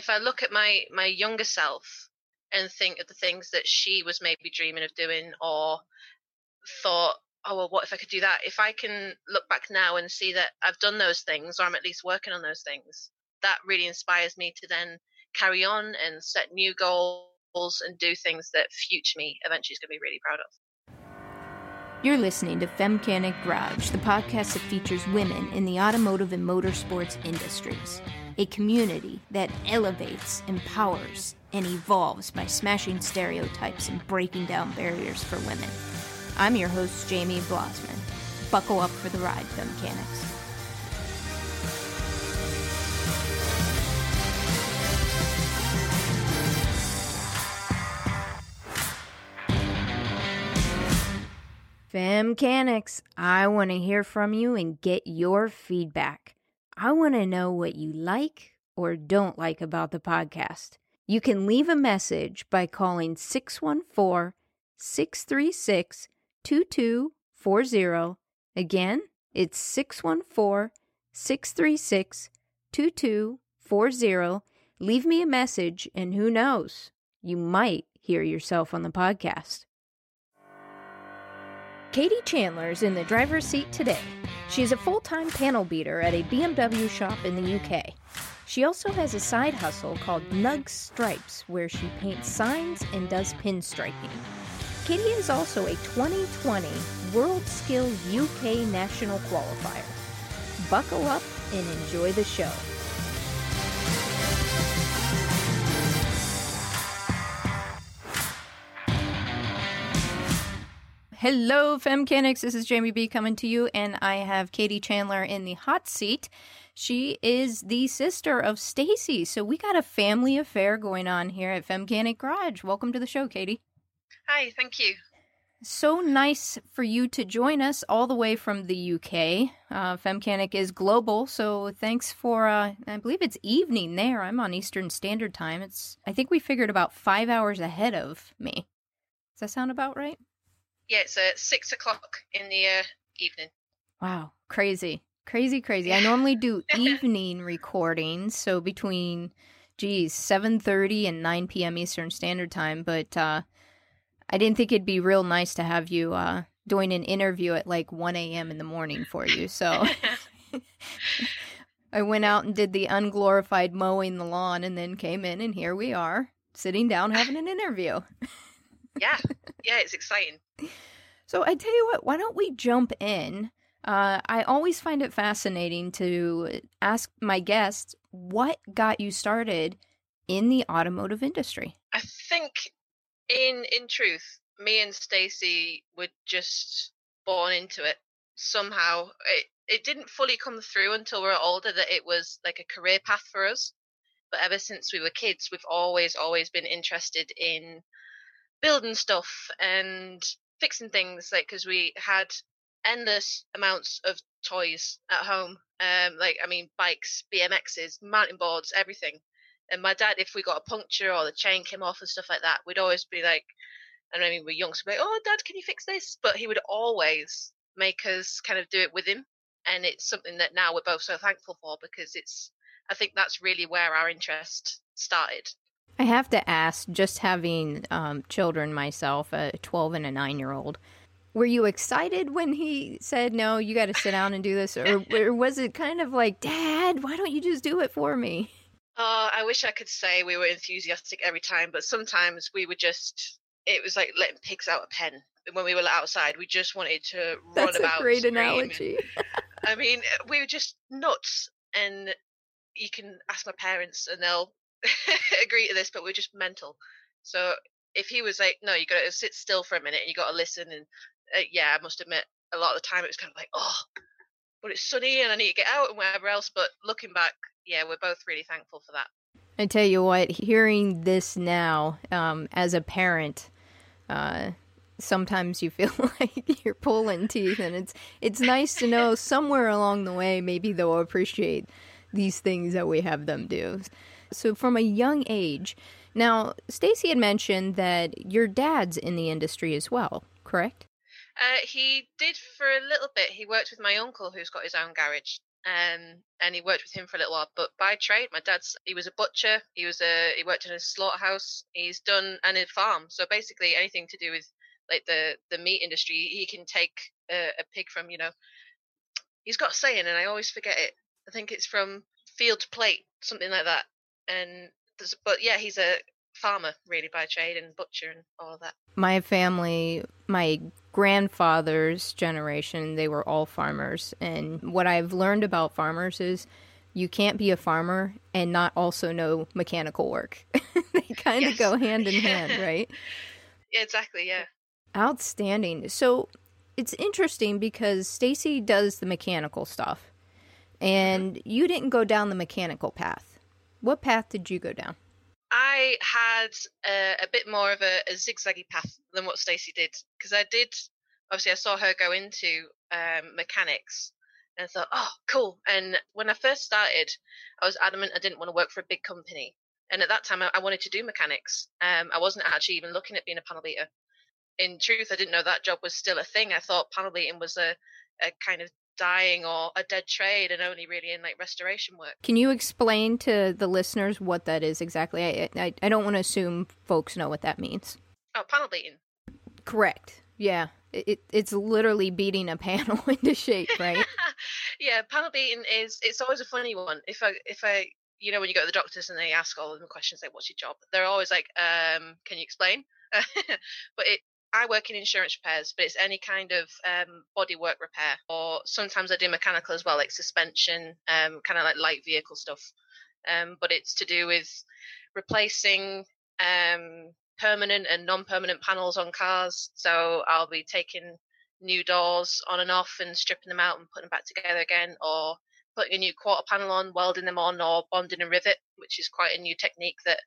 if I look at my my younger self and think of the things that she was maybe dreaming of doing or thought, oh well, what if I could do that? If I can look back now and see that I've done those things or I'm at least working on those things, that really inspires me to then carry on and set new goals and do things that future me eventually is going to be really proud of. You're listening to Femcanic Garage, the podcast that features women in the automotive and motorsports industries. A community that elevates, empowers, and evolves by smashing stereotypes and breaking down barriers for women. I'm your host, Jamie Blosman. Buckle up for the ride, Femcanics. Femcanics, I want to hear from you and get your feedback. I want to know what you like or don't like about the podcast. You can leave a message by calling 614 636 2240. Again, it's 614 636 2240. Leave me a message, and who knows, you might hear yourself on the podcast. Katie Chandler is in the driver's seat today. She is a full time panel beater at a BMW shop in the UK. She also has a side hustle called Nug Stripes, where she paints signs and does pinstriping. Katie is also a 2020 World Skills UK National Qualifier. Buckle up and enjoy the show. Hello, Femcanics. This is Jamie B coming to you, and I have Katie Chandler in the hot seat. She is the sister of Stacy, so we got a family affair going on here at Femcanic Garage. Welcome to the show, Katie. Hi, thank you. So nice for you to join us all the way from the UK. Uh, Femcanic is global, so thanks for. Uh, I believe it's evening there. I'm on Eastern Standard Time. It's. I think we figured about five hours ahead of me. Does that sound about right? Yeah, it's at six o'clock in the uh, evening. Wow, crazy, crazy, crazy. I normally do evening recordings, so between, geez, seven thirty and nine p.m. Eastern Standard Time. But uh, I didn't think it'd be real nice to have you uh, doing an interview at like one a.m. in the morning for you. So. I went out and did the unglorified mowing the lawn and then came in and here we are sitting down having an interview. yeah. Yeah, it's exciting. So I tell you what, why don't we jump in? Uh, I always find it fascinating to ask my guests what got you started in the automotive industry. I think, in in truth, me and Stacy were just born into it somehow. It it didn't fully come through until we were older that it was like a career path for us. But ever since we were kids, we've always always been interested in building stuff and fixing things like because we had endless amounts of toys at home um like i mean bikes bmxs mountain boards everything. And my dad if we got a puncture or the chain came off and stuff like that we'd always be like and i mean we're young so we'd be like oh dad can you fix this? But he would always make us kind of do it with him. And it's something that now we're both so thankful for because it's i think that's really where our interest started I have to ask, just having um, children myself, a 12 and a 9 year old, were you excited when he said, no, you got to sit down and do this? Or, or, was it kind of like, Dad, why don't you just do it for me? Oh, I wish I could say we were enthusiastic every time, but sometimes we were just, it was like letting pigs out a pen. When we were outside, we just wanted to run That's about. a great analogy. I mean, we were just nuts. And you can ask my parents, and they'll agree to this, but we're just mental. So if he was like, no, you got to sit still for a minute and you got to listen, and uh, yeah, I must admit, a lot of the time it was kind of like, oh, but it's sunny and I need to get out and whatever else. But looking back, yeah, we're both really thankful for that. I tell you what, hearing this now um, as a parent, uh, sometimes you feel like you're pulling teeth, and it's it's nice to know somewhere along the way maybe they'll appreciate these things that we have them do. So from a young age, now Stacy had mentioned that your dad's in the industry as well, correct? Uh, he did for a little bit. He worked with my uncle, who's got his own garage. Um, and he worked with him for a little while. But by trade, my dad's he was a butcher. He was a he worked in a slaughterhouse. He's done and a farm. So basically, anything to do with like the the meat industry, he can take a, a pig from you know. He's got a saying, and I always forget it. I think it's from field to plate, something like that. And but yeah, he's a farmer really by trade and butcher and all of that. My family, my grandfather's generation, they were all farmers. And what I've learned about farmers is you can't be a farmer and not also know mechanical work. they kind of yes. go hand in hand, right? Yeah, exactly, yeah. Outstanding. So it's interesting because Stacy does the mechanical stuff and mm-hmm. you didn't go down the mechanical path. What path did you go down? I had a, a bit more of a, a zigzaggy path than what Stacy did because I did. Obviously, I saw her go into um, mechanics, and I thought, "Oh, cool." And when I first started, I was adamant I didn't want to work for a big company, and at that time, I, I wanted to do mechanics. Um, I wasn't actually even looking at being a panel beater. In truth, I didn't know that job was still a thing. I thought panel beating was a, a kind of dying or a dead trade and only really in like restoration work. Can you explain to the listeners what that is exactly? I I, I don't want to assume folks know what that means. Oh, panel beating. Correct. Yeah. It, it's literally beating a panel into shape, right? yeah, panel beating is it's always a funny one. If I if I you know when you go to the doctors and they ask all of them questions like what's your job, they're always like, um, can you explain? but it I work in insurance repairs, but it's any kind of um, bodywork repair, or sometimes I do mechanical as well, like suspension, um, kind of like light vehicle stuff. Um, but it's to do with replacing um, permanent and non-permanent panels on cars. So I'll be taking new doors on and off and stripping them out and putting them back together again, or putting a new quarter panel on, welding them on, or bonding a rivet, which is quite a new technique that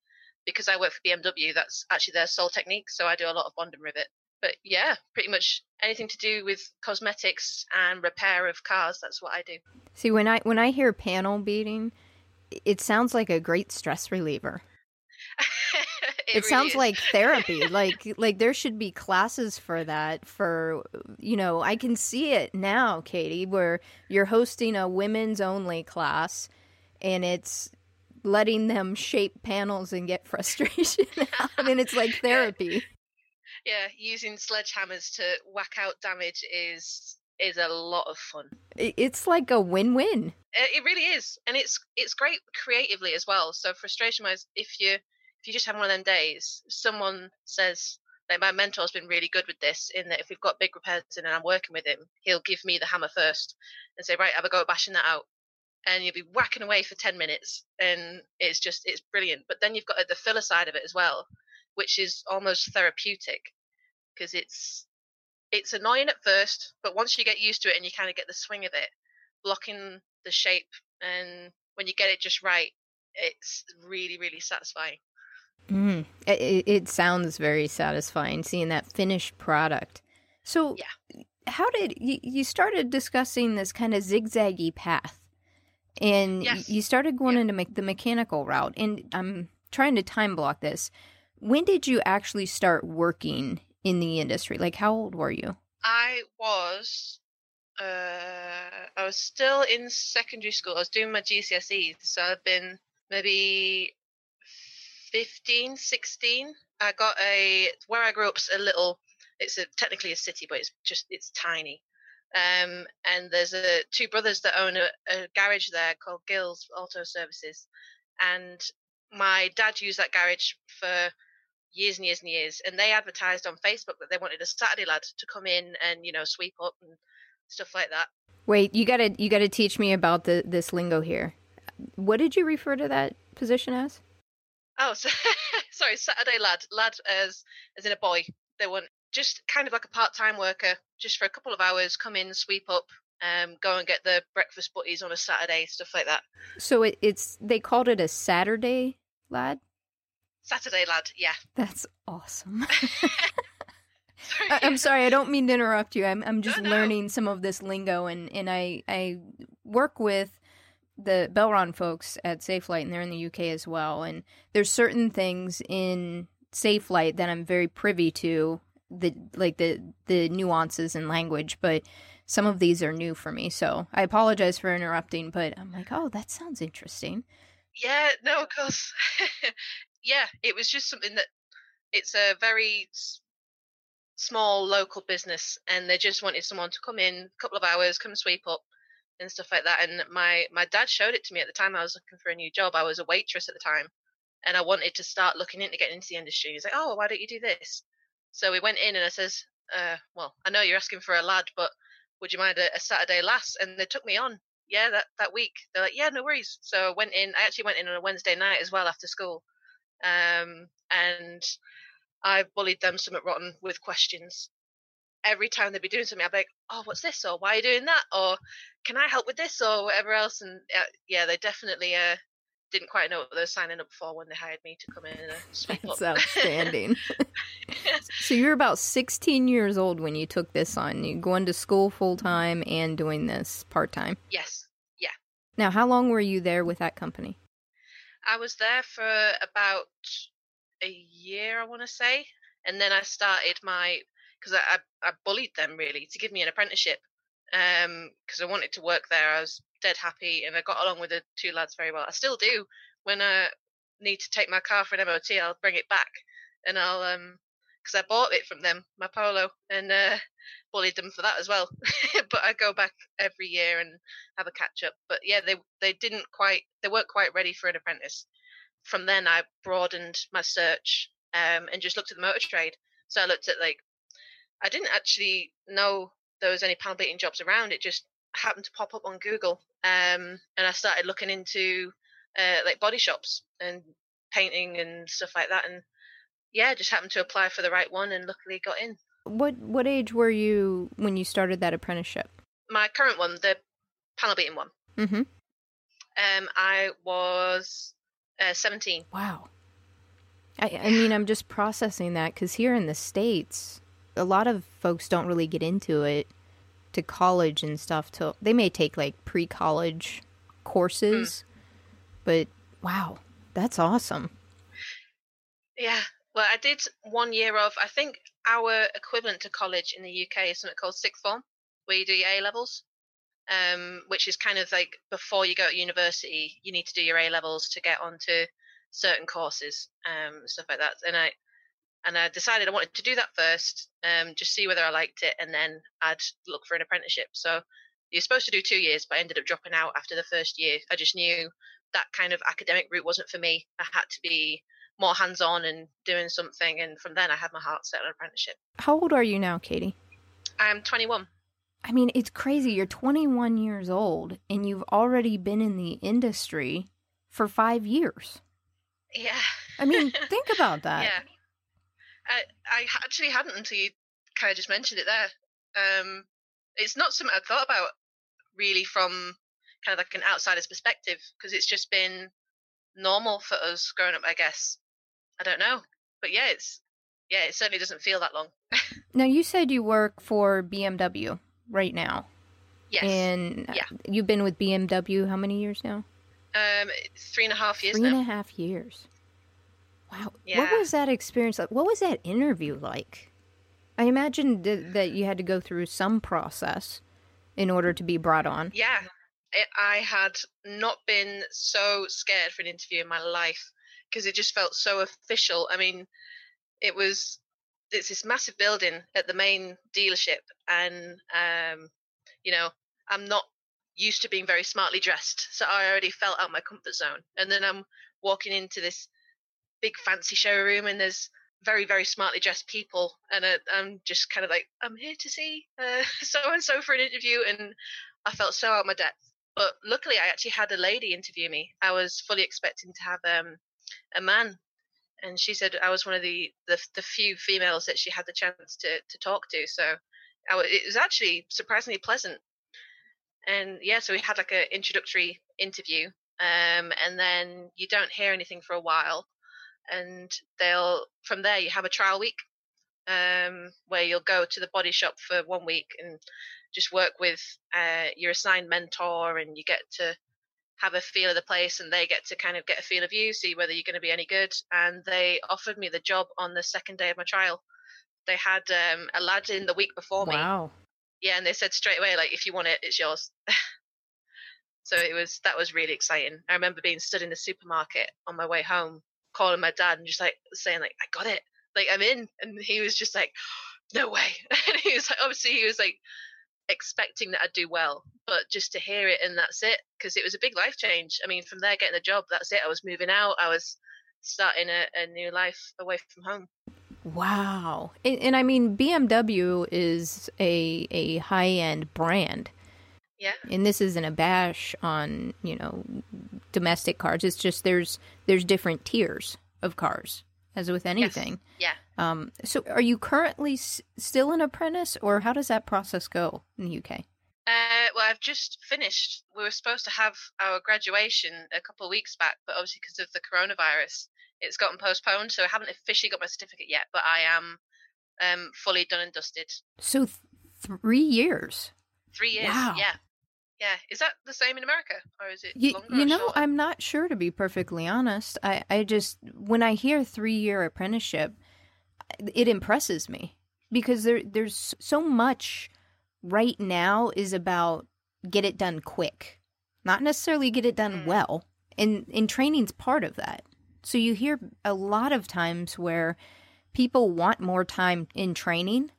because I work for BMW, that's actually their sole technique. So I do a lot of bond and rivet. But yeah, pretty much anything to do with cosmetics and repair of cars, that's what I do. See, when I when I hear panel beating, it sounds like a great stress reliever. it, it really sounds is. like therapy. like like there should be classes for that for you know, I can see it now, Katie, where you're hosting a women's only class and it's letting them shape panels and get frustration out. I mean, it's like therapy. Yeah, using sledgehammers to whack out damage is is a lot of fun. It's like a win-win. It really is, and it's it's great creatively as well. So frustration wise, if you if you just have one of them days, someone says like my mentor's been really good with this in that if we've got big repairs in and I'm working with him, he'll give me the hammer first and say, right, have a go at bashing that out and you'll be whacking away for 10 minutes and it's just it's brilliant. But then you've got the filler side of it as well which is almost therapeutic because it's it's annoying at first but once you get used to it and you kind of get the swing of it blocking the shape and when you get it just right it's really really satisfying. Mm, it, it sounds very satisfying seeing that finished product. So yeah. how did you, you started discussing this kind of zigzaggy path and yes. you started going yeah. into me- the mechanical route and i'm trying to time block this. When did you actually start working in the industry? Like how old were you? I was uh i was still in secondary school. I was doing my gcse's so i've been maybe 15 16 i got a where i grew up's a little it's a technically a city but it's just it's tiny um, and there's a, two brothers that own a, a garage there called Gills Auto Services. And my dad used that garage for years and years and years. And they advertised on Facebook that they wanted a Saturday lad to come in and, you know, sweep up and stuff like that. Wait, you gotta you gotta teach me about the this lingo here. What did you refer to that position as? Oh, so, sorry, Saturday lad. Lad as as in a boy. They want just kind of like a part-time worker, just for a couple of hours, come in, sweep up, um, go and get the breakfast butties on a Saturday, stuff like that. So it, it's they called it a Saturday lad. Saturday lad, yeah. That's awesome. sorry. I, am sorry, I don't mean to interrupt you. I'm I'm just no, no. learning some of this lingo, and and I I work with the Belron folks at Safelite, and they're in the UK as well. And there's certain things in Safelite that I'm very privy to the like the the nuances in language, but some of these are new for me. So I apologize for interrupting, but I'm like, oh, that sounds interesting. Yeah, no, of course. yeah, it was just something that it's a very s- small local business, and they just wanted someone to come in a couple of hours, come sweep up, and stuff like that. And my my dad showed it to me at the time. I was looking for a new job. I was a waitress at the time, and I wanted to start looking into getting into the industry. He's like, "Oh, why don't you do this?" So we went in, and I says, uh, "Well, I know you're asking for a lad, but would you mind a, a Saturday lass?" And they took me on. Yeah, that that week. They're like, "Yeah, no worries." So I went in. I actually went in on a Wednesday night as well after school, um, and I bullied them somewhat rotten with questions. Every time they'd be doing something, I'd be like, "Oh, what's this?" or "Why are you doing that?" or "Can I help with this?" or whatever else. And uh, yeah, they definitely uh, didn't quite know what they were signing up for when they hired me to come in and uh, sweep That's up. outstanding. So you're about 16 years old when you took this on. You going to school full time and doing this part time. yes, Yeah. Now, how long were you there with that company? I was there for about a year, I want to say, and then I started my because I, I I bullied them really to give me an apprenticeship because I wanted to work there. I was dead happy, and I got along with the two lads very well. I still do. When I need to take my car for an MOT, I'll bring it back, and I'll um because I bought it from them, my Polo, and uh, bullied them for that as well. but I go back every year and have a catch up. But yeah, they they didn't quite they weren't quite ready for an apprentice. From then, I broadened my search um, and just looked at the motor trade. So I looked at like I didn't actually know there was any panel beating jobs around. It just happened to pop up on Google, um, and I started looking into uh, like body shops and painting and stuff like that. And yeah, just happened to apply for the right one, and luckily got in. What what age were you when you started that apprenticeship? My current one, the panel beating one, Mm-hmm. um, I was uh, 17. Wow. I, I mean, I'm just processing that because here in the States, a lot of folks don't really get into it to college and stuff till they may take like pre college courses, but wow, that's awesome. Yeah. Well, I did one year of, I think our equivalent to college in the UK is something called sixth form, where you do your A levels, um, which is kind of like before you go to university, you need to do your A levels to get onto certain courses, um, stuff like that. And I, and I decided I wanted to do that first, um, just see whether I liked it, and then I'd look for an apprenticeship. So you're supposed to do two years, but I ended up dropping out after the first year. I just knew that kind of academic route wasn't for me. I had to be more hands on and doing something. And from then, I had my heart set on apprenticeship. How old are you now, Katie? I'm 21. I mean, it's crazy. You're 21 years old and you've already been in the industry for five years. Yeah. I mean, think about that. yeah. I, I actually hadn't until you kind of just mentioned it there. Um, it's not something I'd thought about really from kind of like an outsider's perspective because it's just been normal for us growing up, I guess. I don't know. But yeah, it's, yeah, it certainly doesn't feel that long. Now, you said you work for BMW right now. Yes. And Yeah. you've been with BMW how many years now? um, three and a half years Three and now. a half years. Wow. Yeah. What was that experience like? What was that interview like? I imagine th- that you had to go through some process in order to be brought on. Yeah, I had not been so scared for an interview in my life because it just felt so official. I mean, it was it's this massive building at the main dealership, and um, you know, I'm not used to being very smartly dressed, so I already felt out my comfort zone. And then I'm walking into this big fancy showroom, and there's very very smartly dressed people, and uh, I'm just kind of like, I'm here to see so and so for an interview, and I felt so out of my depth. But luckily, I actually had a lady interview me. I was fully expecting to have um, a man, and she said I was one of the, the the few females that she had the chance to to talk to. So I, it was actually surprisingly pleasant. And yeah, so we had like an introductory interview, um, and then you don't hear anything for a while, and they'll from there you have a trial week, um, where you'll go to the body shop for one week and just work with uh, your assigned mentor and you get to have a feel of the place and they get to kind of get a feel of you see whether you're going to be any good and they offered me the job on the second day of my trial they had um, a lad in the week before me Wow. yeah, and they said straight away, like, if you want it, it's yours. so it was that was really exciting. I remember being stood in the supermarket on my way home, calling my dad and just like saying, like, I got it, like I'm in, and he was just like, no way, and he was like, obviously he was like expecting that I'd do well, but just to hear it and that's it, because it was a big life change. I mean, from there getting the job, that's it. I was moving out. I was starting a, a new life away from home. Wow. And, and, I mean, BMW is a, a high end brand. Yeah. And this isn't a bash on, you know, domestic cars. It's just there's there's different tiers of cars, as with anything. Yes. Yeah. Um, so are you currently s- still an apprentice, or how does that process go in the UK? Uh, well, I've just finished. We were supposed to have our graduation a couple of weeks back, but obviously because of the coronavirus, it's gotten postponed. So I haven't officially got my certificate yet, but I am um, fully done and dusted. So th- three years. Three years. Wow. Yeah. Yeah. Is that the same in America, or is it You, longer? you know, shorter? I'm not sure to be perfectly honest. I, I just when I hear three year apprenticeship, it impresses me because there there's so much right now is about get it done quick, not necessarily get it done Mm. well, and and training's part of that. So you hear a lot of times where people want more time in training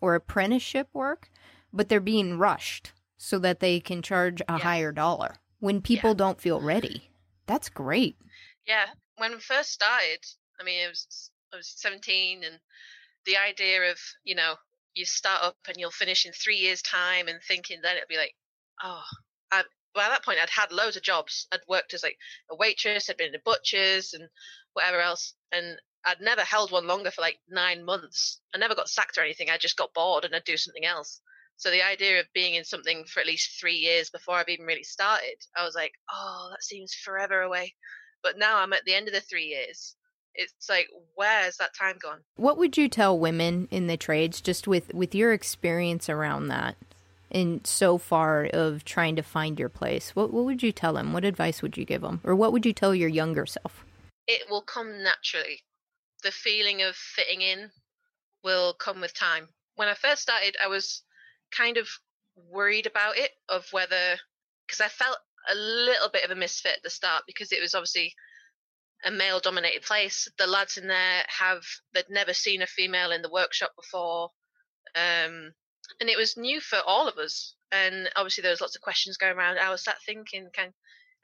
or apprenticeship work, but they're being rushed so that they can charge a Yeah. higher dollar when people Yeah. don't feel ready. That's great. Yeah, when we first started, I mean, it was I was 17, and the idea of you know you start up and you'll finish in three years' time, and thinking then it'd be like, oh, I, that point I'd had loads of jobs. I'd worked as like a waitress, I'd been in a butcher's and whatever else, and I'd never held one longer for like nine months. I never got sacked or anything. I just got bored and I'd do something else. So the idea of being in something for at least three years before I've even really started, I was like, oh, that seems forever away. But now I'm at the end of the three years. It's like, where's that time gone? What would you tell women in the trades just with with your experience around that and so far of trying to find your place? What what would you tell them? What advice would you give them? Or what would you tell your younger self? It will come naturally. The feeling of fitting in will come with time. When I first started, I was kind of worried about it, of whether, because I felt a little bit of a misfit at the start because it was obviously a male dominated place. The lads in there have, they'd never seen a female in the workshop before. Um, and it was new for all of us. And obviously, there was lots of questions going around. I was sat thinking, can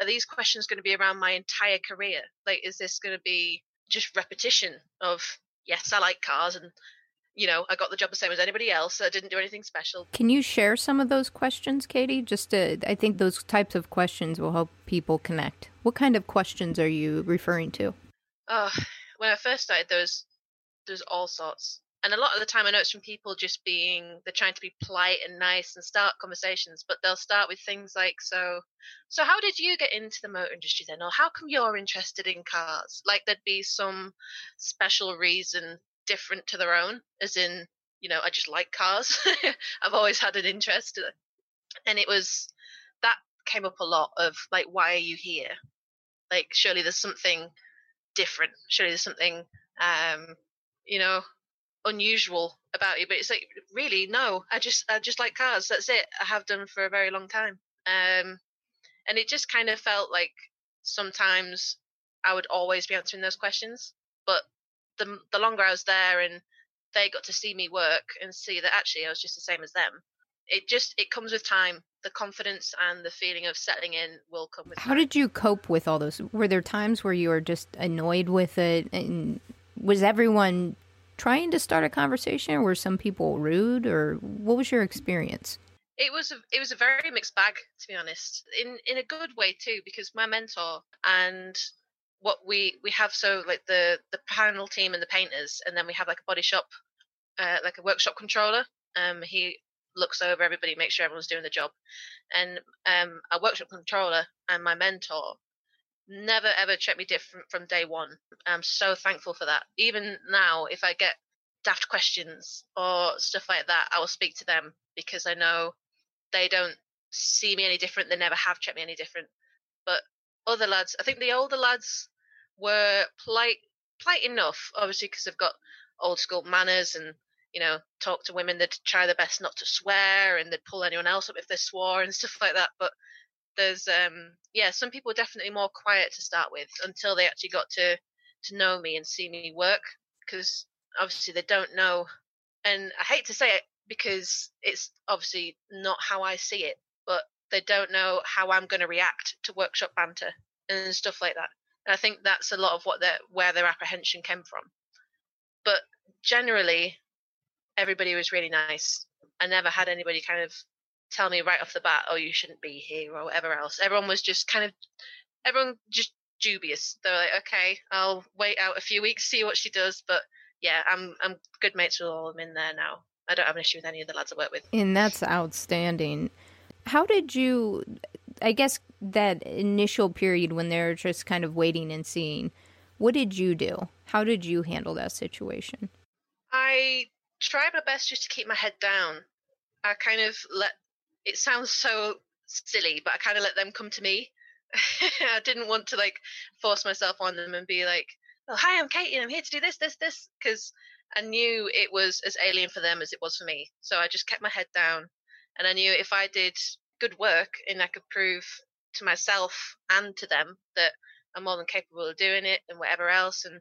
are these questions going to be around my entire career? Like, is this going to be just repetition of yes, I like cars, and you know, I got the job the same as anybody else. I didn't do anything special. Can you share some of those questions, Katie? Just to, I think those types of questions will help people connect. What kind of questions are you referring to? Oh, when I first started, there was there's all sorts, and a lot of the time, I know it's from people just being they're trying to be polite and nice and start conversations, but they'll start with things like, "So, so how did you get into the motor industry then, or how come you're interested in cars?" Like there'd be some special reason different to their own, as in, you know, I just like cars. I've always had an interest, and it was that came up a lot of like, "Why are you here?" Like, surely there's something different. Surely there's something, um, you know, unusual about you. But it's like, really, no. I just, I just like cars. That's it. I have done for a very long time. Um, and it just kind of felt like sometimes I would always be answering those questions. But the the longer I was there and they got to see me work and see that actually I was just the same as them, it just it comes with time. The confidence and the feeling of settling in will come with. How time. did you cope with all those? Were there times where you were just annoyed with it? And was everyone trying to start a conversation? Or were some people rude? Or what was your experience? it was a, it was a very mixed bag to be honest in in a good way too because my mentor and what we we have so like the the panel team and the painters and then we have like a body shop uh, like a workshop controller um he looks over everybody makes sure everyone's doing the job and um workshop controller and my mentor never ever checked me different from day one i'm so thankful for that even now if i get daft questions or stuff like that i will speak to them because i know they don't see me any different. They never have checked me any different. But other lads, I think the older lads were polite, polite enough, obviously because they've got old school manners and you know, talk to women, they'd try their best not to swear and they'd pull anyone else up if they swore and stuff like that. But there's um yeah, some people were definitely more quiet to start with until they actually got to to know me and see me work because obviously they don't know and I hate to say it because it's obviously not how I see it, but they don't know how I'm going to react to workshop banter and stuff like that. And I think that's a lot of what their where their apprehension came from. But generally, everybody was really nice. I never had anybody kind of tell me right off the bat, "Oh, you shouldn't be here" or whatever else. Everyone was just kind of everyone just dubious. They're like, "Okay, I'll wait out a few weeks, see what she does." But yeah, I'm I'm good mates with all of them in there now. I don't have an issue with any of the lads I work with. And that's outstanding. How did you? I guess that initial period when they're just kind of waiting and seeing. What did you do? How did you handle that situation? I tried my best just to keep my head down. I kind of let it sounds so silly, but I kind of let them come to me. I didn't want to like force myself on them and be like, "Oh, hi, I'm Katie, and I'm here to do this, this, this," because I knew it was as alien for them as it was for me. So I just kept my head down, and I knew if I did good work and I could prove to myself and to them that I'm more than capable of doing it and whatever else, and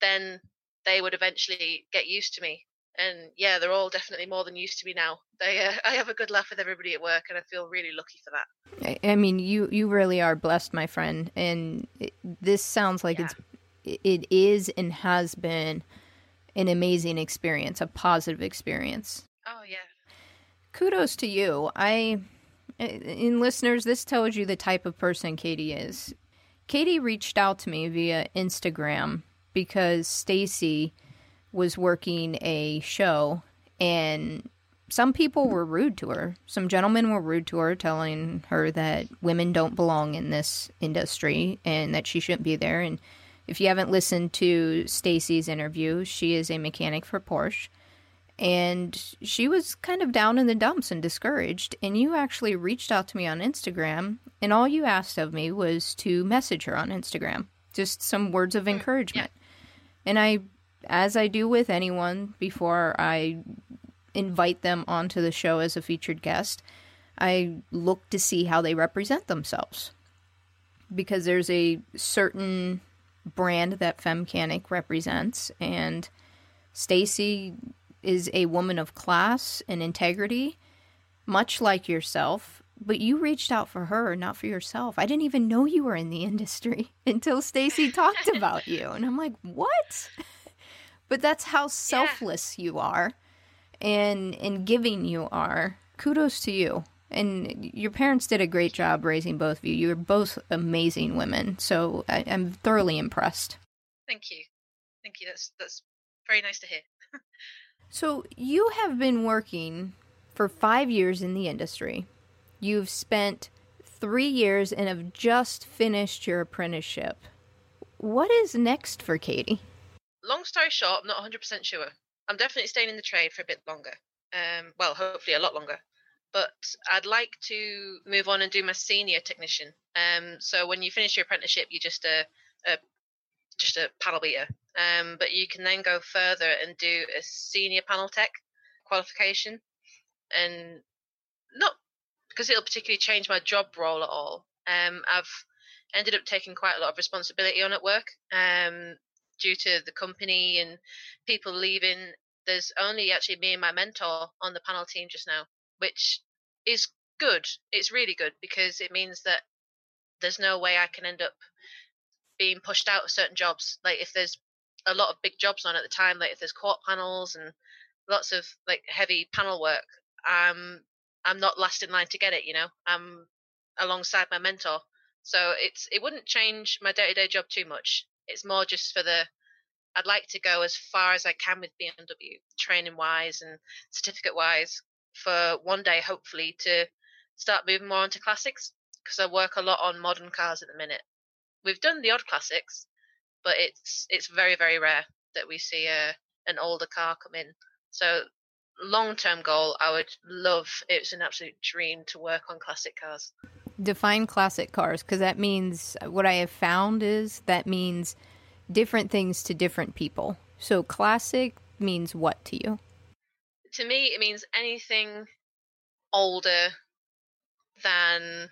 then they would eventually get used to me. And yeah, they're all definitely more than used to me now. They, uh, I have a good laugh with everybody at work, and I feel really lucky for that. I mean, you you really are blessed, my friend. And it, this sounds like yeah. it's it is and has been an amazing experience, a positive experience. Oh yeah. Kudos to you. I in listeners, this tells you the type of person Katie is. Katie reached out to me via Instagram because Stacy was working a show and some people were rude to her. Some gentlemen were rude to her, telling her that women don't belong in this industry and that she shouldn't be there. And if you haven't listened to Stacy's interview, she is a mechanic for Porsche. And she was kind of down in the dumps and discouraged. And you actually reached out to me on Instagram, and all you asked of me was to message her on Instagram. Just some words of encouragement. And I, as I do with anyone before I invite them onto the show as a featured guest, I look to see how they represent themselves. Because there's a certain brand that Femcanic represents, and Stacy is a woman of class and integrity, much like yourself. But you reached out for her, not for yourself. I didn't even know you were in the industry until Stacy talked about you, and I'm like, what? But that's how selfless yeah. you are, and and giving you are. Kudos to you and your parents did a great job raising both of you. You are both amazing women, so I, am thoroughly impressed. Thank you, thank you. That's that's very nice to hear. so you have been working for five years in the industry. You've spent three years and have just finished your apprenticeship. What is next for Katie? Long story short, I'm not 100% sure. I'm definitely staying in the trade for a bit longer. Um, well, hopefully a lot longer but I'd like to move on and do my senior technician. Um, so when you finish your apprenticeship, you're just a, a just a panel beater. Um, but you can then go further and do a senior panel tech qualification, and not because it'll particularly change my job role at all. Um, I've ended up taking quite a lot of responsibility on at work um, due to the company and people leaving. There's only actually me and my mentor on the panel team just now which is good. It's really good because it means that there's no way I can end up being pushed out of certain jobs. Like if there's a lot of big jobs on at the time, like if there's quarter panels and lots of like heavy panel work, um, I'm not last in line to get it. You know, I'm alongside my mentor, so it's it wouldn't change my day to day job too much. It's more just for the I'd like to go as far as I can with BMW, training wise and certificate wise, for one day, hopefully, to start moving more into classics because I work a lot on modern cars at the minute. We've done the odd classics, but it's it's very very rare that we see a an older car come in. So long term goal, I would love. It's an absolute dream to work on classic cars. Define classic cars because that means uh, what I have found is that means different things to different people. So classic means what to you? to me, it means anything older than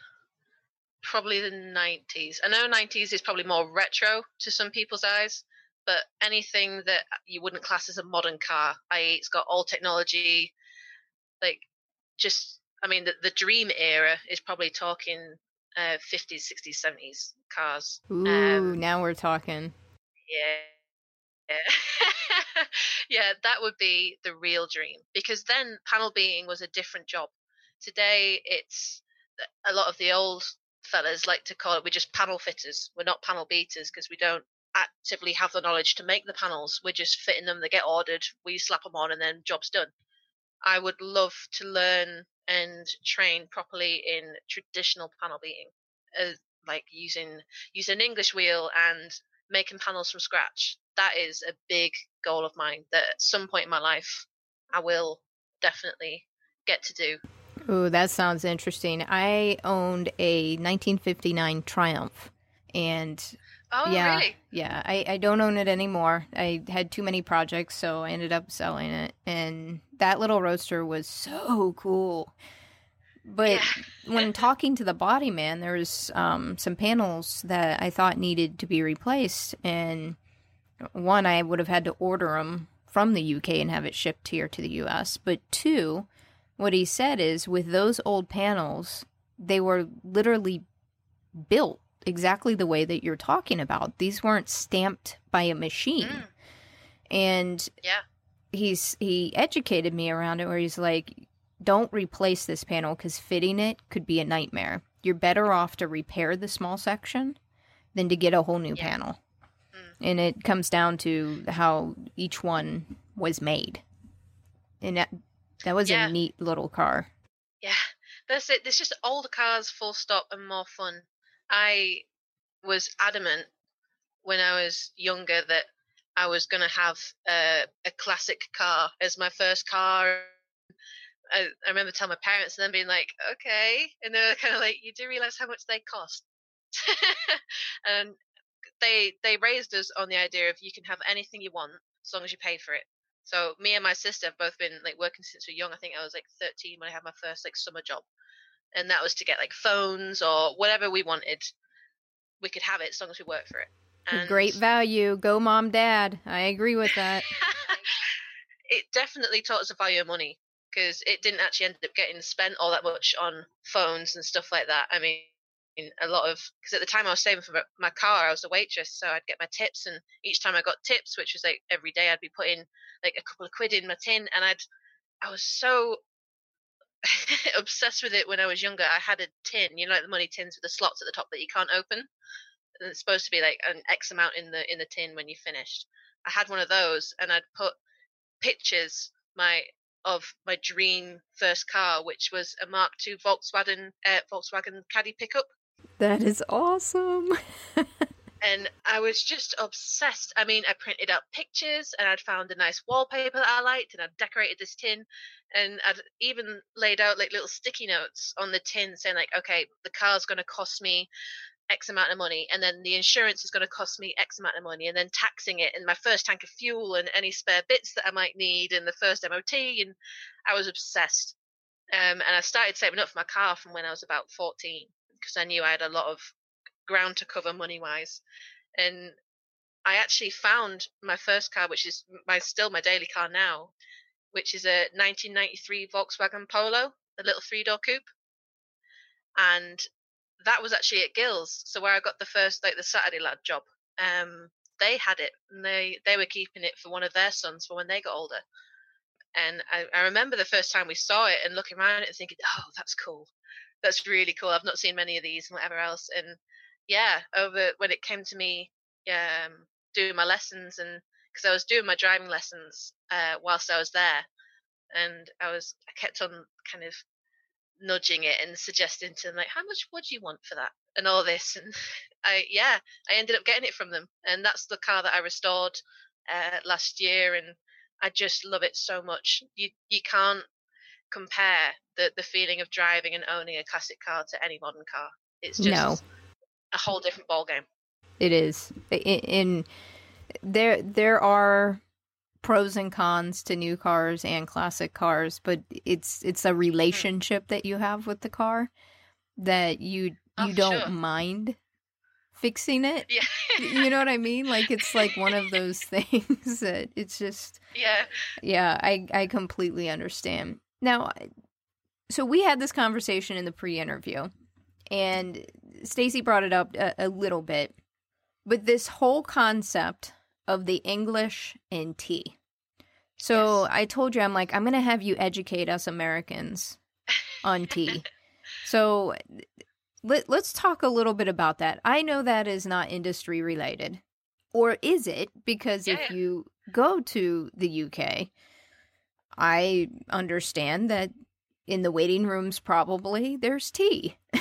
probably the 90s. I know 90s is probably more retro to some people's eyes, but anything that you wouldn't class as a modern car, i.e., it's got all technology, like just, I mean, the, the dream era is probably talking uh, 50s, 60s, 70s cars. Ooh, um, now we're talking. Yeah. Yeah. yeah, that would be the real dream because then panel beating was a different job. Today, it's a lot of the old fellas like to call it we're just panel fitters. We're not panel beaters because we don't actively have the knowledge to make the panels. We're just fitting them, they get ordered, we slap them on, and then job's done. I would love to learn and train properly in traditional panel beating, uh, like using using an English wheel and making panels from scratch. That is a big goal of mine. That at some point in my life, I will definitely get to do. Oh, that sounds interesting. I owned a 1959 Triumph, and oh, yeah, really? yeah, I, I don't own it anymore. I had too many projects, so I ended up selling it. And that little roadster was so cool. But yeah. when talking to the body man, there was um, some panels that I thought needed to be replaced, and one I would have had to order them from the UK and have it shipped here to the US. But two, what he said is with those old panels, they were literally built exactly the way that you're talking about. These weren't stamped by a machine. Mm. And yeah. He's he educated me around it where he's like don't replace this panel cuz fitting it could be a nightmare. You're better off to repair the small section than to get a whole new yeah. panel. Mm. And it comes down to how each one was made. And that, that was yeah. a neat little car. Yeah, that's it. There's just older cars, full stop, and more fun. I was adamant when I was younger that I was going to have a, a classic car as my first car. I, I, remember telling my parents and then being like, okay. And they were kind of like, you do realize how much they cost. and they they raised us on the idea of you can have anything you want as long as you pay for it. So me and my sister have both been like working since we were young. I think I was like 13 when I had my first like summer job, and that was to get like phones or whatever we wanted. We could have it as long as we worked for it. And Great value. Go mom, dad. I agree with that. it definitely taught us the value of money because it didn't actually end up getting spent all that much on phones and stuff like that. I mean, a lot of because at the time I was saving for my car, I was a waitress, so I'd get my tips, and each time I got tips, which was like every day, I'd be putting like a couple of quid in my tin, and I'd I was so obsessed with it when I was younger. I had a tin, you know, like the money tins with the slots at the top that you can't open. It's supposed to be like an X amount in the in the tin when you finished. I had one of those, and I'd put pictures my of my dream first car, which was a Mark II Volkswagen uh, Volkswagen Caddy pickup. That is awesome. and I was just obsessed. I mean, I printed out pictures and I'd found a nice wallpaper that I liked and I'd decorated this tin and I'd even laid out like little sticky notes on the tin saying like, okay, the car's going to cost me X amount of money, and then the insurance is going to cost me X amount of money, and then taxing it, and my first tank of fuel, and any spare bits that I might need, and the first MOT, and I was obsessed. Um, and I started saving up for my car from when I was about 14 because I knew I had a lot of ground to cover money wise. And I actually found my first car, which is my still my daily car now, which is a 1993 Volkswagen Polo, a little three door coupe. And that was actually at Gills, so where I got the first like the Saturday lad job. Um, they had it, and they they were keeping it for one of their sons for when they got older. And I, I remember the first time we saw it and looking around it and thinking, "Oh, that's cool that's really cool. I've not seen many of these and whatever else. And yeah, over when it came to me um, doing my lessons and because I was doing my driving lessons uh, whilst I was there, and I was I kept on kind of nudging it and suggesting to them like, how much would you want for that and all this, and I yeah, I ended up getting it from them, and that's the car that I restored uh, last year, and I just love it so much. You you can't compare the the feeling of driving and owning a classic car to any modern car. It's just no. a whole different ball game. It is. In, in there there are pros and cons to new cars and classic cars, but it's it's a relationship that you have with the car that you Oh, you for don't sure. mind fixing it. Yeah. You know what I mean? Like it's like one of those things that it's just yeah. yeah, I I completely understand. Now, so we had this conversation in the pre-interview, and Stacy brought it up a, a little bit, but this whole concept of the English in tea. So Yes. I told you, I'm like, I'm gonna have you educate us Americans on tea. so let, let's talk a little bit about that. I know that is not industry related. Or is it? Because if Yeah. you go to the UK, I understand that in the waiting rooms, probably there's tea. Uh,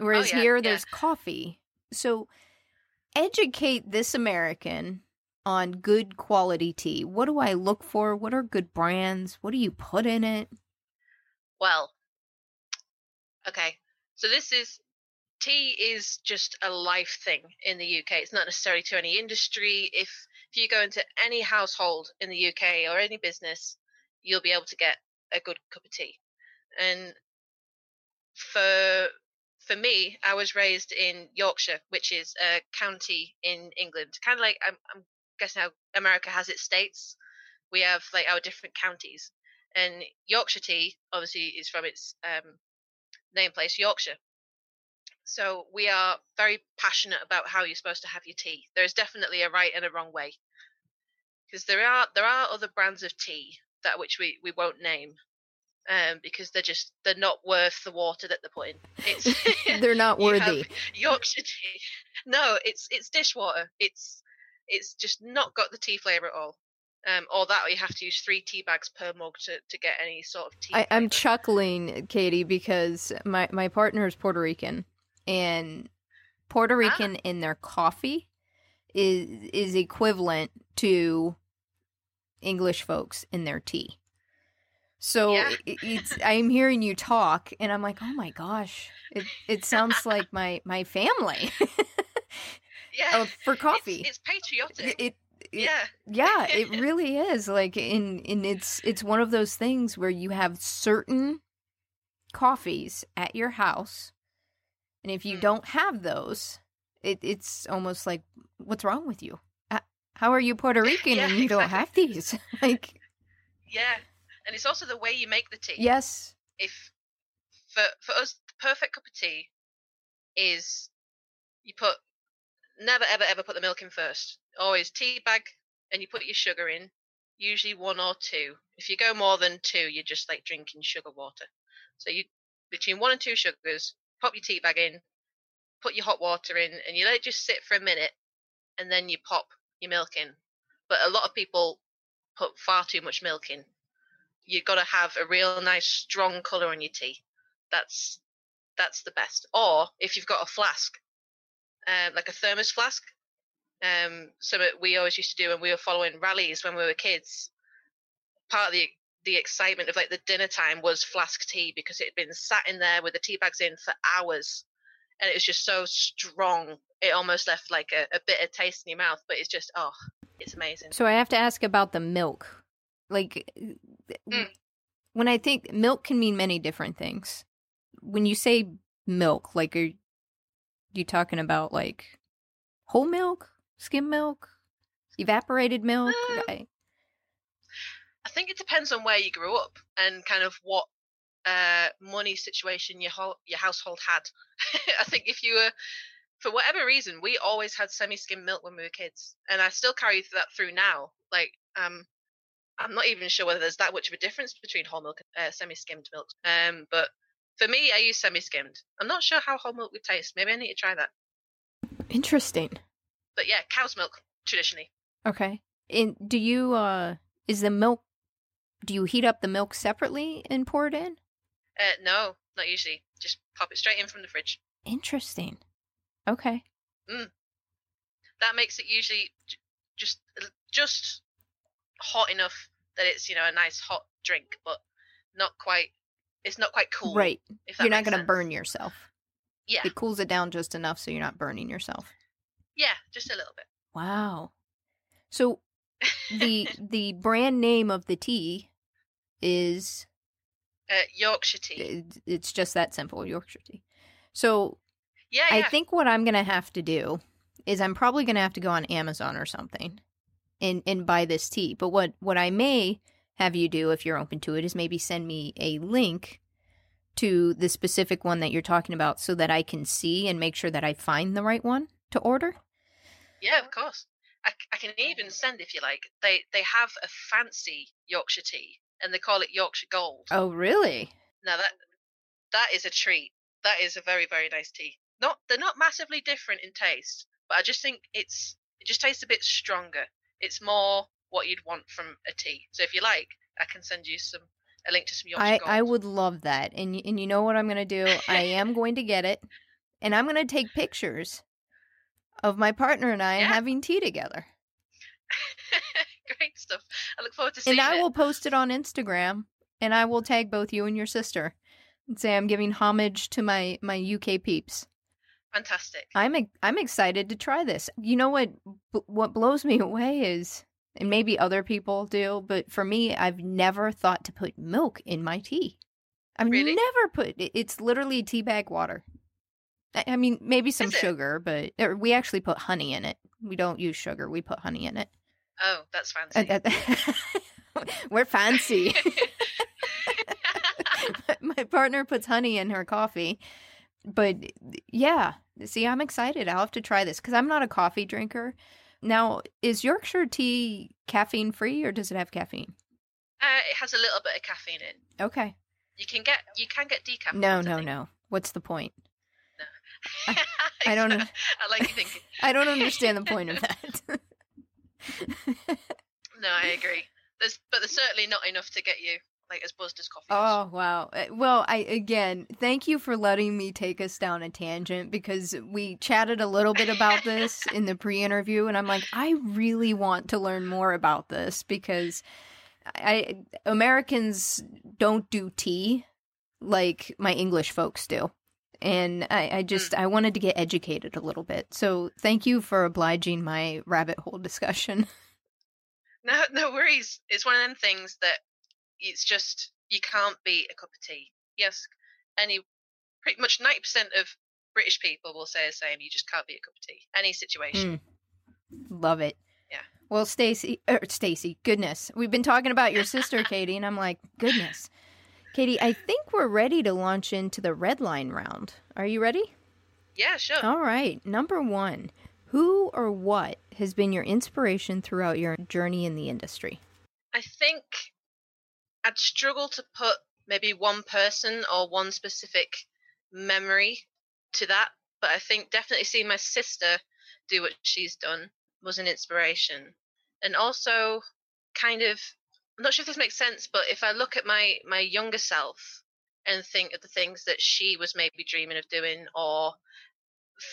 oh, Whereas yeah, here, yeah. there's coffee. So educate this American on good quality tea. What do I look for? What are good brands? What do you put in it? Well, okay. So this is tea is just a life thing in the UK. It's not necessarily to any industry. If if you go into any household in the UK or any business, you'll be able to get a good cup of tea. And for for me, I was raised in Yorkshire, which is a county in England. Kind of like I'm, I'm guessing how America has its states. We have like our different counties, and Yorkshire tea obviously is from its um, name place, Yorkshire. So we are very passionate about how you're supposed to have your tea. There is definitely a right and a wrong way, because there are there are other brands of tea that which we, we won't name, um, because they're just they're not worth the water that they're putting. It's They're not worthy. Yorkshire tea. No, it's it's dishwater. It's it's just not got the tea flavor at all. Um, or that, or you have to use three tea bags per mug to, to get any sort of tea. I, I'm chuckling, Katie, because my, my partner is Puerto Rican, and Puerto Ah. Rican in their coffee is is equivalent to English folks in their tea. So Yeah. it, it's I'm hearing you talk, and I'm like, oh my gosh, it it sounds like my my family yeah, uh, for coffee. It's, patriotic. It, it, yeah, yeah it really is like in in it's it's one of those things where you have certain coffees at your house and if you Mm. don't have those it it's almost like what's wrong with you how are you puerto rican Yeah, and you don't have these like yeah, and it's also the way you make the tea. yes If for for us, the perfect cup of tea is you put never ever ever put the milk in first. Always tea bag, and you put your sugar in. Usually one or two. If you go more than two, you're just like drinking sugar water. So you between one and two sugars, pop your tea bag in, put your hot water in, and you let it just sit for a minute, and then you pop your milk in. But a lot of people put far too much milk in. You've got to have a real nice strong colour on your tea. That's that's the best. Or if you've got a flask, um, like a thermos flask, um, something we always used to do when we were following rallies when we were kids. Part of the the excitement of like the dinner time was flask tea because it had been sat in there with the tea bags in for hours, and it was just so strong. It almost left like a, a bitter taste in your mouth, but it's just oh, it's amazing. so i have to ask about the milk like Mm. when i think milk can mean many different things when you say milk like are you talking about like whole milk skim milk evaporated milk Um, I- I think it depends on where you grew up and kind of what uh, money situation your whole, your household had. I think if you were, for whatever reason, we always had semi-skim milk when we were kids, and I still carry that through now. Like, um, I'm not even sure whether there's that much of a difference between whole milk and uh, semi-skimmed milk. Um, but for me, I use semi-skimmed. I'm not sure how whole milk would taste. Maybe I need to try that. interesting But yeah, cow's milk traditionally. okay and do you uh is the milk do you heat up the milk separately and pour it in Uh, no, not usually. Just pop it straight in from the fridge. interesting okay that makes it usually j- just just hot enough that it's you know a nice hot drink, but not quite. It's not quite cool. right If you're not going to burn yourself Yeah, it cools it down just enough so you're not burning yourself yeah, just a little bit. wow so the the brand name of the tea is uh, Yorkshire tea. it- it's just that simple, Yorkshire tea. So Yeah, I think what I'm gonna have to do is I'm probably gonna have to go on Amazon or something and and buy this tea. But what what I may have you do if you're open to it is maybe send me a link to the specific one that you're talking about so that I can see and make sure that I find the right one to order. Yeah, of course. I, I can even send if you like. They they have a fancy Yorkshire tea, and they call it Yorkshire Gold. Oh, really? Now that that is a treat. That is a very very nice tea. Not they're not massively different in taste, but I just think it's it just tastes a bit stronger. It's more what you'd want from a tea. So if you like, I can send you some a link to some Yorkshire I Gold. I would love that. And and you know what I'm going to do? I am going to get it and I'm going to take pictures of my partner and I Yeah. having tea together. Great stuff. I look forward to seeing it. And I it. will post it on Instagram and I will tag both you and your sister and say I'm giving homage to my my UK peeps. Fantastic. I'm I'm excited to try this. You know what what blows me away is and maybe other people do, but for me I've never thought to put milk in my tea. I've Really? never put it- it's literally tea bag water. I, I mean, maybe some sugar, but or we actually put honey in it. We don't use sugar, we put honey in it. Oh, that's fancy. Uh, We're fancy. my partner puts honey in her coffee. But yeah, see, I'm excited. I'll have to try this because I'm not a coffee drinker. Now, is Yorkshire tea caffeine free or does it have caffeine? Uh, it has a little bit of caffeine in. Okay. You can get you can get decaf. No, no, no. What's the point? I, I don't. I like thinking. I don't understand the point of that. No, I agree. There's, but there's certainly not enough to get you like as buzzed as coffee. is. Oh wow! Uh, Well, I again thank you for letting me take us down a tangent because we chatted a little bit about this in the pre-interview, and I'm like, I really want to learn more about this because I Americans don't do tea like my English folks do. And I, I just I wanted to get educated a little bit. So thank you for obliging my rabbit hole discussion. No, no worries. It's one of them things that it's just you can't beat a cup of tea. Yes, any pretty much ninety percent of British people will say the same. You just can't beat a cup of tea. Any situation. Love it. Yeah. Well, Stacy, er, Stacy, goodness, we've been talking about your sister, Katie, and I'm like, goodness, Katie, I think we're ready to launch into the red line round. Are you ready? Yeah, sure. All right. Number one, who or what has been your inspiration throughout your journey in the industry? I think I'd struggle to put maybe one person or one specific memory to that, but I think definitely seeing my sister do what she's done was an inspiration. And also kind of I'm not sure if this makes sense, but if I look at my my younger self and think of the things that she was maybe dreaming of doing or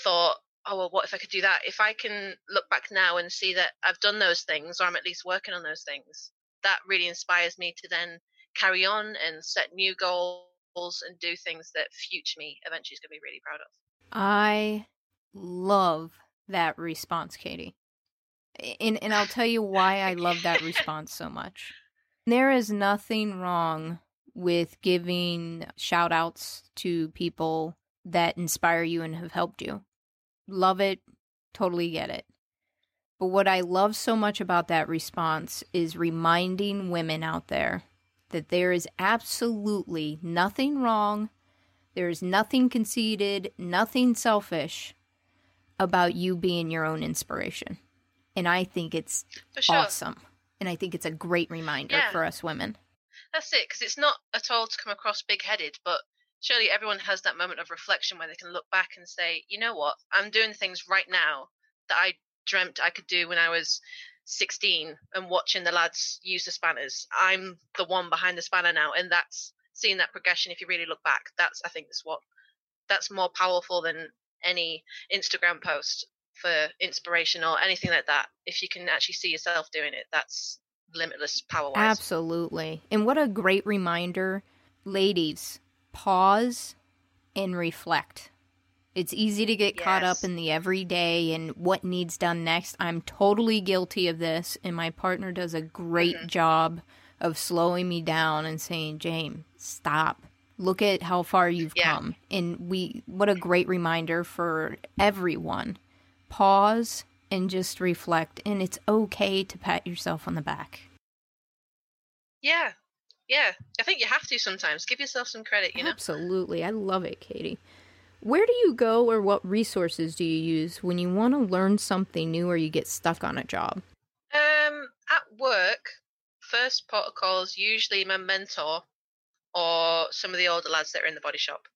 thought oh well what if i could do that if i can look back now and see that i've done those things or i'm at least working on those things that really inspires me to then carry on and set new goals and do things that future me eventually is going to be really proud of I love that response, Katie. And and I'll tell you why I love that response so much. There is nothing wrong with giving shout outs to people that inspire you and have helped you. Love it, totally get it. But what I love so much about that response is reminding women out there that there is absolutely nothing wrong there's nothing conceited, nothing selfish about you being your own inspiration. And I think it's sure awesome. And I think it's a great reminder Yeah. for us women. that's it because it's not at all to come across big-headed but surely everyone has that moment of reflection where they can look back and say you know what i'm doing things right now that i dreamt i could do when i was 16 and watching the lads use the spanners i'm the one behind the spanner now and that's seeing that progression if you really look back that's i think that's what that's more powerful than any instagram post for inspiration or anything like that if you can actually see yourself doing it that's limitless power Absolutely. And what a great reminder. Ladies, pause and reflect. It's easy to get caught up in the everyday and what needs done next. I'm totally guilty of this, and my partner does a great Mhm. job of slowing me down and saying, "James, stop. Look at how far you've Yeah. come." And we what a great reminder for everyone. Pause and just reflect, and it's okay to pat yourself on the back. Yeah. Yeah. I think you have to sometimes. Give yourself some credit, you know? Absolutely. I love it, Katie. Where do you go or what resources do you use when you want to learn something new or you get stuck on a job? Um, at work, first protocol is usually my mentor or some of the older lads that are in the body shop.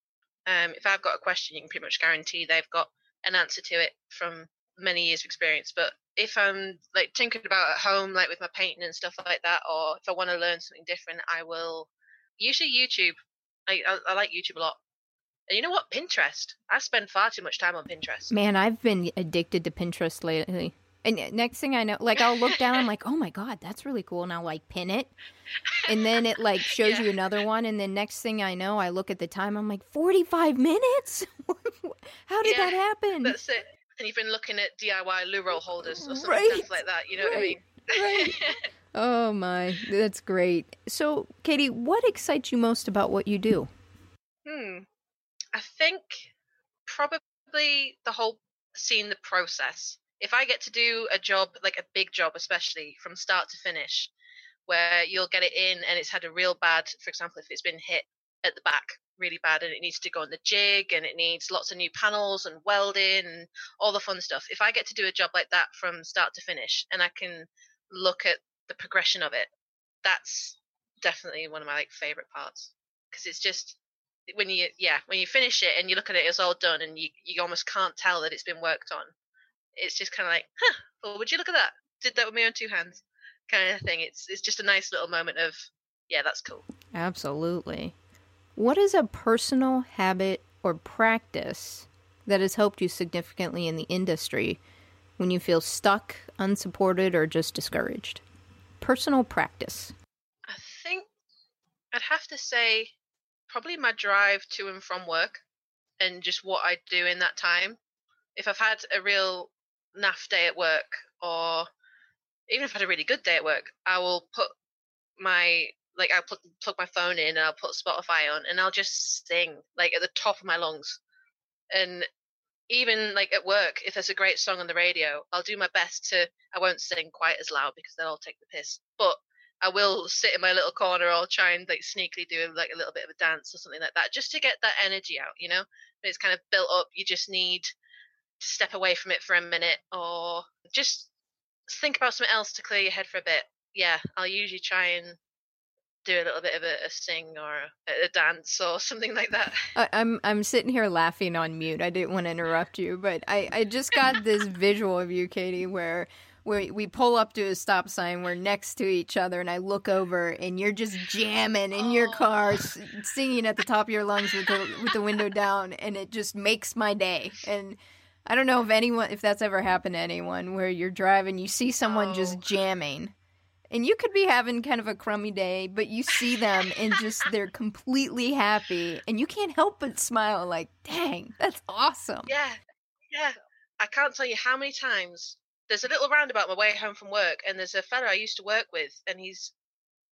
Um, if I've got a question, you can pretty much guarantee they've got an answer to it from many years of experience. But if I'm like tinkering about at home, like with my painting and stuff like that, or if I want to learn something different, I will usually YouTube. I, I, I like YouTube a lot. And you know what? Pinterest. I spend far too much time on Pinterest. Man, I've been addicted to Pinterest lately. And next thing I know, like I'll look down, I'm like, oh my god, that's really cool, and I'll like pin it, and then it like shows Yeah. you another one, and then next thing I know, I look at the time, I'm like, 45 minutes. How did Yeah, that happen? That's it. And you've been looking at DIY loo roll holders or something Right. stuff like that. You know what I mean? Right. Oh my, that's great. So, Katie, what excites you most about what you do? Hmm. I think probably the whole seeing the process. If I get to do a job, like a big job, especially from start to finish, where you'll get it in and it's had a real bad, for example, if it's been hit at the back really bad and it needs to go on the jig and it needs lots of new panels and welding and all the fun stuff. If I get to do a job like that from start to finish and I can look at the progression of it, that's definitely one of my like favorite parts because it's just when you yeah when you finish it and you look at it it's all done and you you almost can't tell that it's been worked on it's just kind of like huh well would you look at that did that with my own two hands kind of thing it's it's just a nice little moment of yeah that's cool Absolutely. What is a personal habit or practice that has helped you significantly in the industry when you feel stuck, unsupported, or just discouraged? Personal practice. i think i'd have to say probably my drive to and from work and just what i do in that time if i've had a real naff day at work or even if i had a really good day at work i will put my like I'll plug, plug my phone in and I'll put Spotify on and I'll just sing like at the top of my lungs. And even like at work, if there's a great song on the radio, I'll do my best to. I won't sing quite as loud because they'll all take the piss, but I will sit in my little corner. or try and like sneakily do like a little bit of a dance or something like that, just to get that energy out. You know, when it's kind of built up, you just need to step away from it for a minute or just think about something else to clear your head for a bit. Yeah, I'll usually try and do a little bit of a, a sing or a, a dance or something like that. I, I'm I'm sitting here laughing on mute. I didn't want to interrupt you, but I, I just got this visual of you, Katie, where where we pull up to a stop sign, we're next to each other, and I look over, and you're just jamming in your car, s- singing at the top of your lungs with the with the window down, and it just makes my day. And I don't know if anyone if that's ever happened to anyone where you're driving, you see someone just Oh. jamming. And you could be having kind of a crummy day, but you see them and just they're completely happy, and you can't help but smile like, dang, that's awesome. Yeah, yeah. I can't tell you how many times there's a little roundabout my way home from work, and there's a fella I used to work with, and he's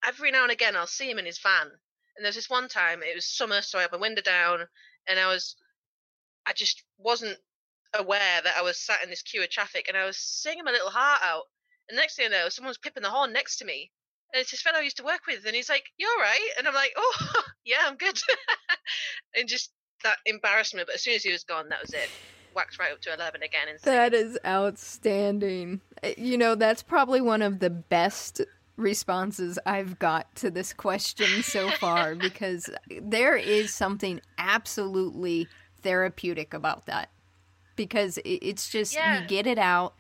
every now and again I'll see him in his van. And there's this one time it was summer, so I had my window down, and I was, I just wasn't aware that I was sat in this queue of traffic, and I was singing my little heart out. And next thing I know, someone's pipping the horn next to me. And it's this fellow I used to work with, and he's like, "You all right?" And I'm like, "Oh, yeah, I'm good." and just that embarrassment. But as soon as he was gone, that was it. Whacked right up to eleven again. And That is outstanding. Uh, You know, that's probably one of the best responses I've got to this question so far because there is something absolutely therapeutic about that. Because it's just, Yeah. you get it out,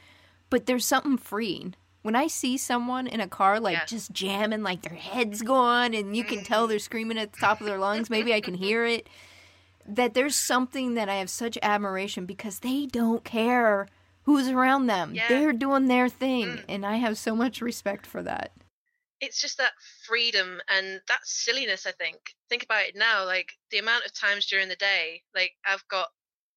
but there's something freeing. When I see someone in a car, like Yeah. just jamming, like their head's gone, and you can tell they're screaming at the top of their lungs, maybe I can hear it that there's something that I have such admiration because they don't care who's around them. Yeah. They're doing their thing, Mm. and I have so much respect for that. it's just that freedom and that silliness. I think. Think about it now. Like the amount of times during the day, like I've got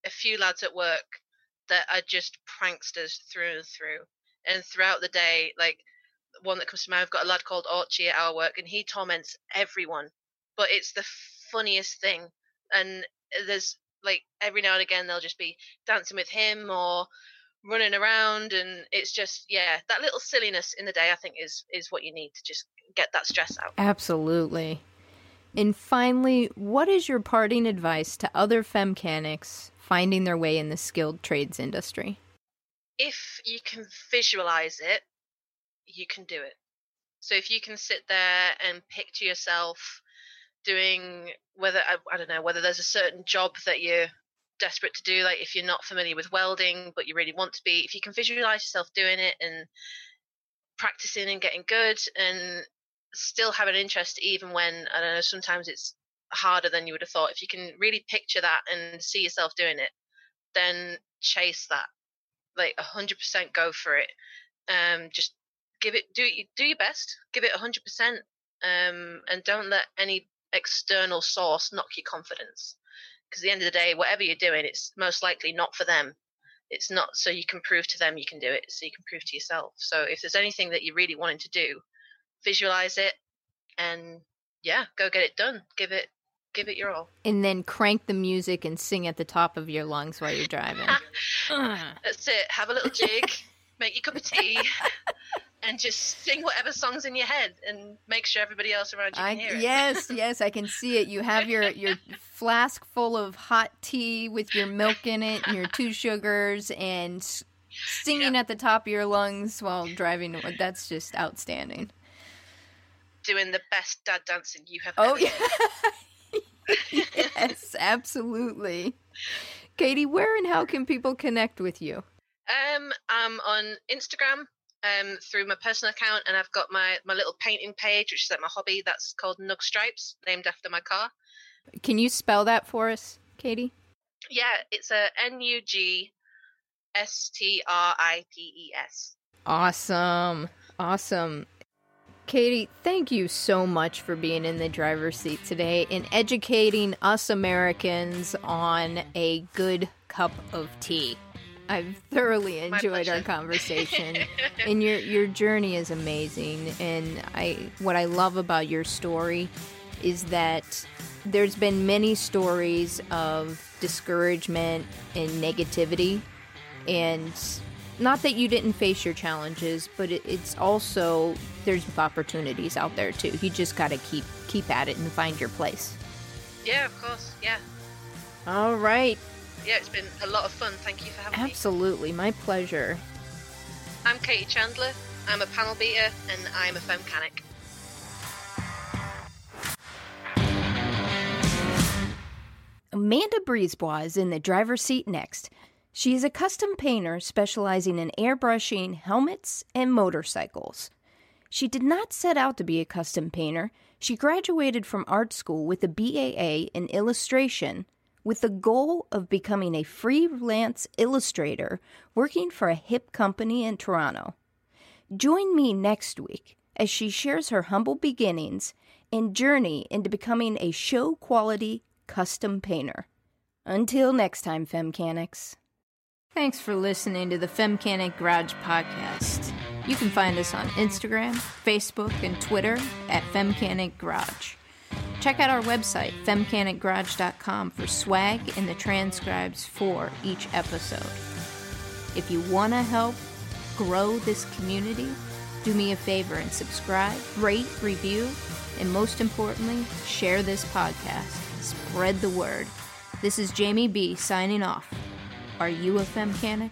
a few lads at work that are just pranksters through and through. And throughout the day, like one that comes to mind, I've got a lad called Archie at our work, and he torments everyone. But it's the funniest thing. And Uh, there's like every now and again they'll just be dancing with him or running around and it's just yeah that little silliness in the day i think is is what you need to just get that stress out Absolutely. And finally, what is your parting advice to other femcanics finding their way in the skilled trades industry? if you can visualize it you can do it so if you can sit there and picture yourself doing whether I, I don't know whether there's a certain job that you're desperate to do like if you're not familiar with welding but you really want to be if you can visualize yourself doing it and practicing and getting good and still have an interest even when i don't know sometimes it's harder than you would have thought if you can really picture that and see yourself doing it then chase that. Like 100% go for it. Um just give it do you do your best. Give it 100% um and don't let any external source knock your confidence? Because at the end of the day whatever you're doing it's most likely not for them. It's not so you can prove to them you can do it so you can prove to yourself. So if there's anything that you're really wanting to do visualize it and yeah go get it done. Give it give it your all. And then crank the music and sing at the top of your lungs while you're driving. That's it. Have a little jig. Make your cup of tea and just sing whatever songs in your head and make sure everybody else around you I, can hear it yes, yes, I can see it. You have your your flask full of hot tea with your milk in it and your two sugars and singing at the top of your lungs while driving. That's just outstanding. doing the best dad dancing you have Oh yeah. yes, absolutely. Katie, where and how can people connect with you? Um, I'm on Instagram um, through my personal account, and I've got my, my little painting page, which is like my hobby. That's called Nug Stripes, named after my car. Can you spell that for us, Katie? Yeah, it's a N U G S T R I P E S. Awesome. Awesome. Katie, thank you so much for being in the driver's seat today and educating us Americans on a good cup of tea. I've thoroughly enjoyed our conversation. and your your journey is amazing. And I what I love about your story is that there's been many stories of discouragement and negativity. And not that you didn't face your challenges but it, it's also there's opportunities out there too. You just got to keep keep at it and find your place. Yeah, of course. Yeah, all right yeah. It's been a lot of fun. Thank you for having me. absolutely my pleasure I'm Katie Chandler. I'm a panel beater, and I'm a femcanic. Amanda Brisebois is in the driver's seat next. She is a custom painter specializing in airbrushing helmets and motorcycles. She did not set out to be a custom painter. She graduated from art school with a BAA in illustration with the goal of becoming a freelance illustrator working for a hip company in Toronto. Join me next week as she shares her humble beginnings and journey into becoming a show quality custom painter. Until next time, Femcanics. Thanks for listening to the Femcanic Garage podcast. You can find us on Instagram, Facebook, and Twitter at Femcanic Garage. Check out our website, femcanicgarage.com, for swag and the transcribes for each episode. If you want to help grow this community, do me a favor and subscribe, rate, review, and most importantly, share this podcast. Spread the word. This is Jamie B signing off. Are you a femcanic?